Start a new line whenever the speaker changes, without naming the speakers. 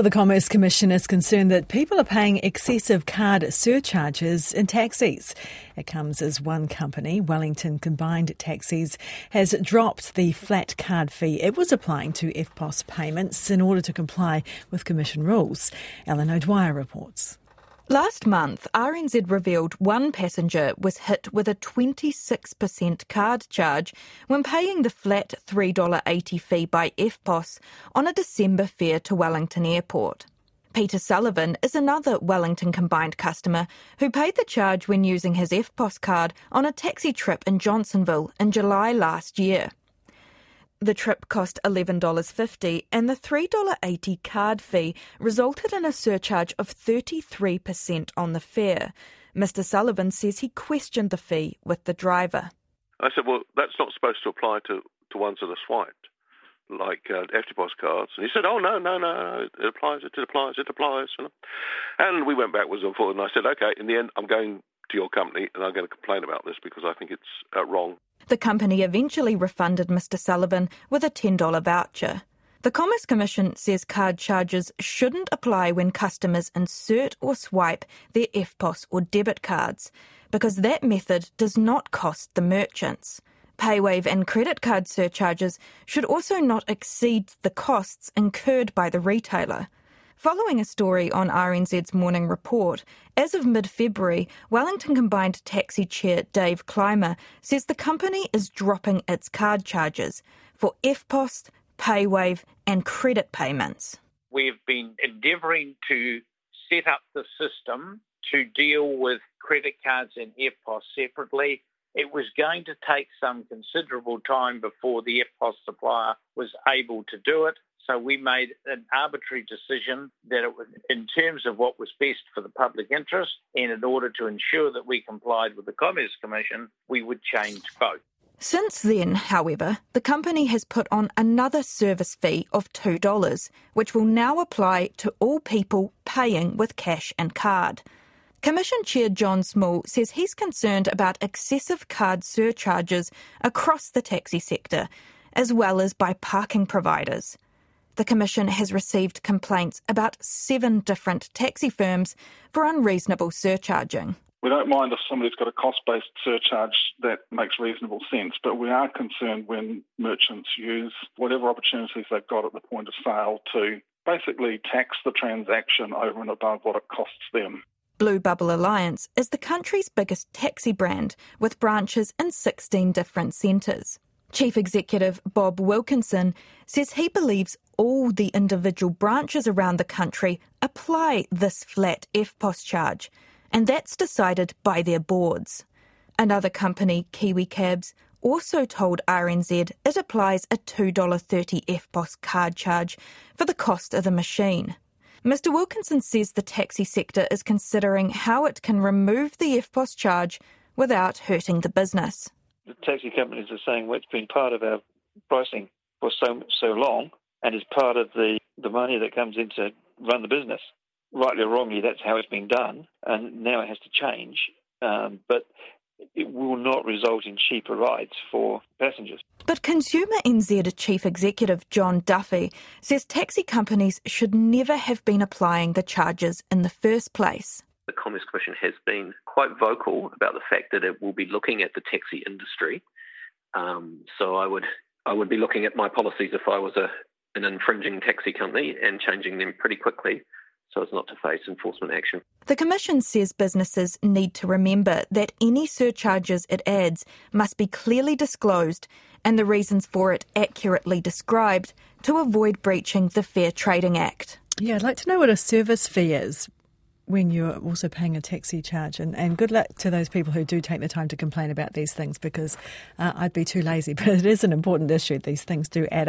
Well, the Commerce Commission is concerned that people are paying excessive card surcharges in taxis. It comes as one company, Wellington Combined Taxis, has dropped the flat card fee it was applying to EFTPOS payments in order to comply with Commission rules. Ellen O'Dwyer reports.
Last month, RNZ revealed one passenger was hit with a 26% card charge when paying the flat $3.80 fee by EFTPOS on a December fare to Wellington Airport. Peter Sullivan is another Wellington combined customer who paid the charge when using his EFTPOS card on a taxi trip in Johnsonville in July last year. The trip cost $11.50 and the $3.80 card fee resulted in a surcharge of 33% on the fare. Mr. Sullivan says he questioned the fee with the driver.
I said, well, that's not supposed to apply to, to ones that are swiped, like uh, cards. And he said, oh, no, no, no, it applies, it applies, it applies. And we went backwards and forwards, and I said, okay, in the end, I'm going to your company and I'm going to complain about this because I think it's uh, wrong.
The company eventually refunded Mr. Sullivan with a $10 voucher. The Commerce Commission says card charges shouldn't apply when customers insert or swipe their EFTPOS or debit cards, because that method does not cost the merchants. PayWave and credit card surcharges should also not exceed the costs incurred by the retailer. Following a story on RNZ's morning report, as of mid February, Wellington Combined Taxi Chair Dave Clymer says the company is dropping its card charges for EFTPOS, PayWave, and credit payments.
We've been endeavouring to set up the system to deal with credit cards and EFTPOS separately. It was going to take some considerable time before the EFTPOS supplier was able to do it. So we made an arbitrary decision that it was, in terms of what was best for the public interest and in order to ensure that we complied with the Commerce Commission, we would change both.
Since then, however, the company has put on another service fee of $2, which will now apply to all people paying with cash and card. Commission Chair John Small says he's concerned about excessive card surcharges across the taxi sector, as well as by parking providers. The Commission has received complaints about seven different taxi firms for unreasonable surcharging.
We don't mind if somebody's got a cost based surcharge that makes reasonable sense, but we are concerned when merchants use whatever opportunities they've got at the point of sale to basically tax the transaction over and above what it costs them.
Blue Bubble Alliance is the country's biggest taxi brand with branches in 16 different centres. Chief Executive Bob Wilkinson says he believes all the individual branches around the country apply this flat EFTPOS charge, and that's decided by their boards. Another company, Kiwi Cabs, also told RNZ it applies a $2.30 EFTPOS card charge for the cost of the machine. Mr. Wilkinson says the taxi sector is considering how it can remove the EFTPOS charge without hurting the business
the taxi companies are saying well, it's been part of our pricing for so so long, and is part of the the money that comes in to run the business. Rightly or wrongly, that's how it's been done, and now it has to change. Um, but it will not result in cheaper rides for passengers.
But Consumer NZ Chief Executive Jon Duffy says taxi companies should never have been applying the charges in the first place
the Commerce Commission has been quite vocal about the fact that it will be looking at the taxi industry. Um, so I would I would be looking at my policies if I was a an infringing taxi company and changing them pretty quickly so as not to face enforcement action.
The Commission says businesses need to remember that any surcharges it adds must be clearly disclosed and the reasons for it accurately described to avoid breaching the Fair Trading Act.
Yeah, I'd like to know what a service fee is when you're also paying a taxi charge. And, and good luck to those people who do take the time to complain about these things because uh, I'd be too lazy. But it is an important issue. These things do add up.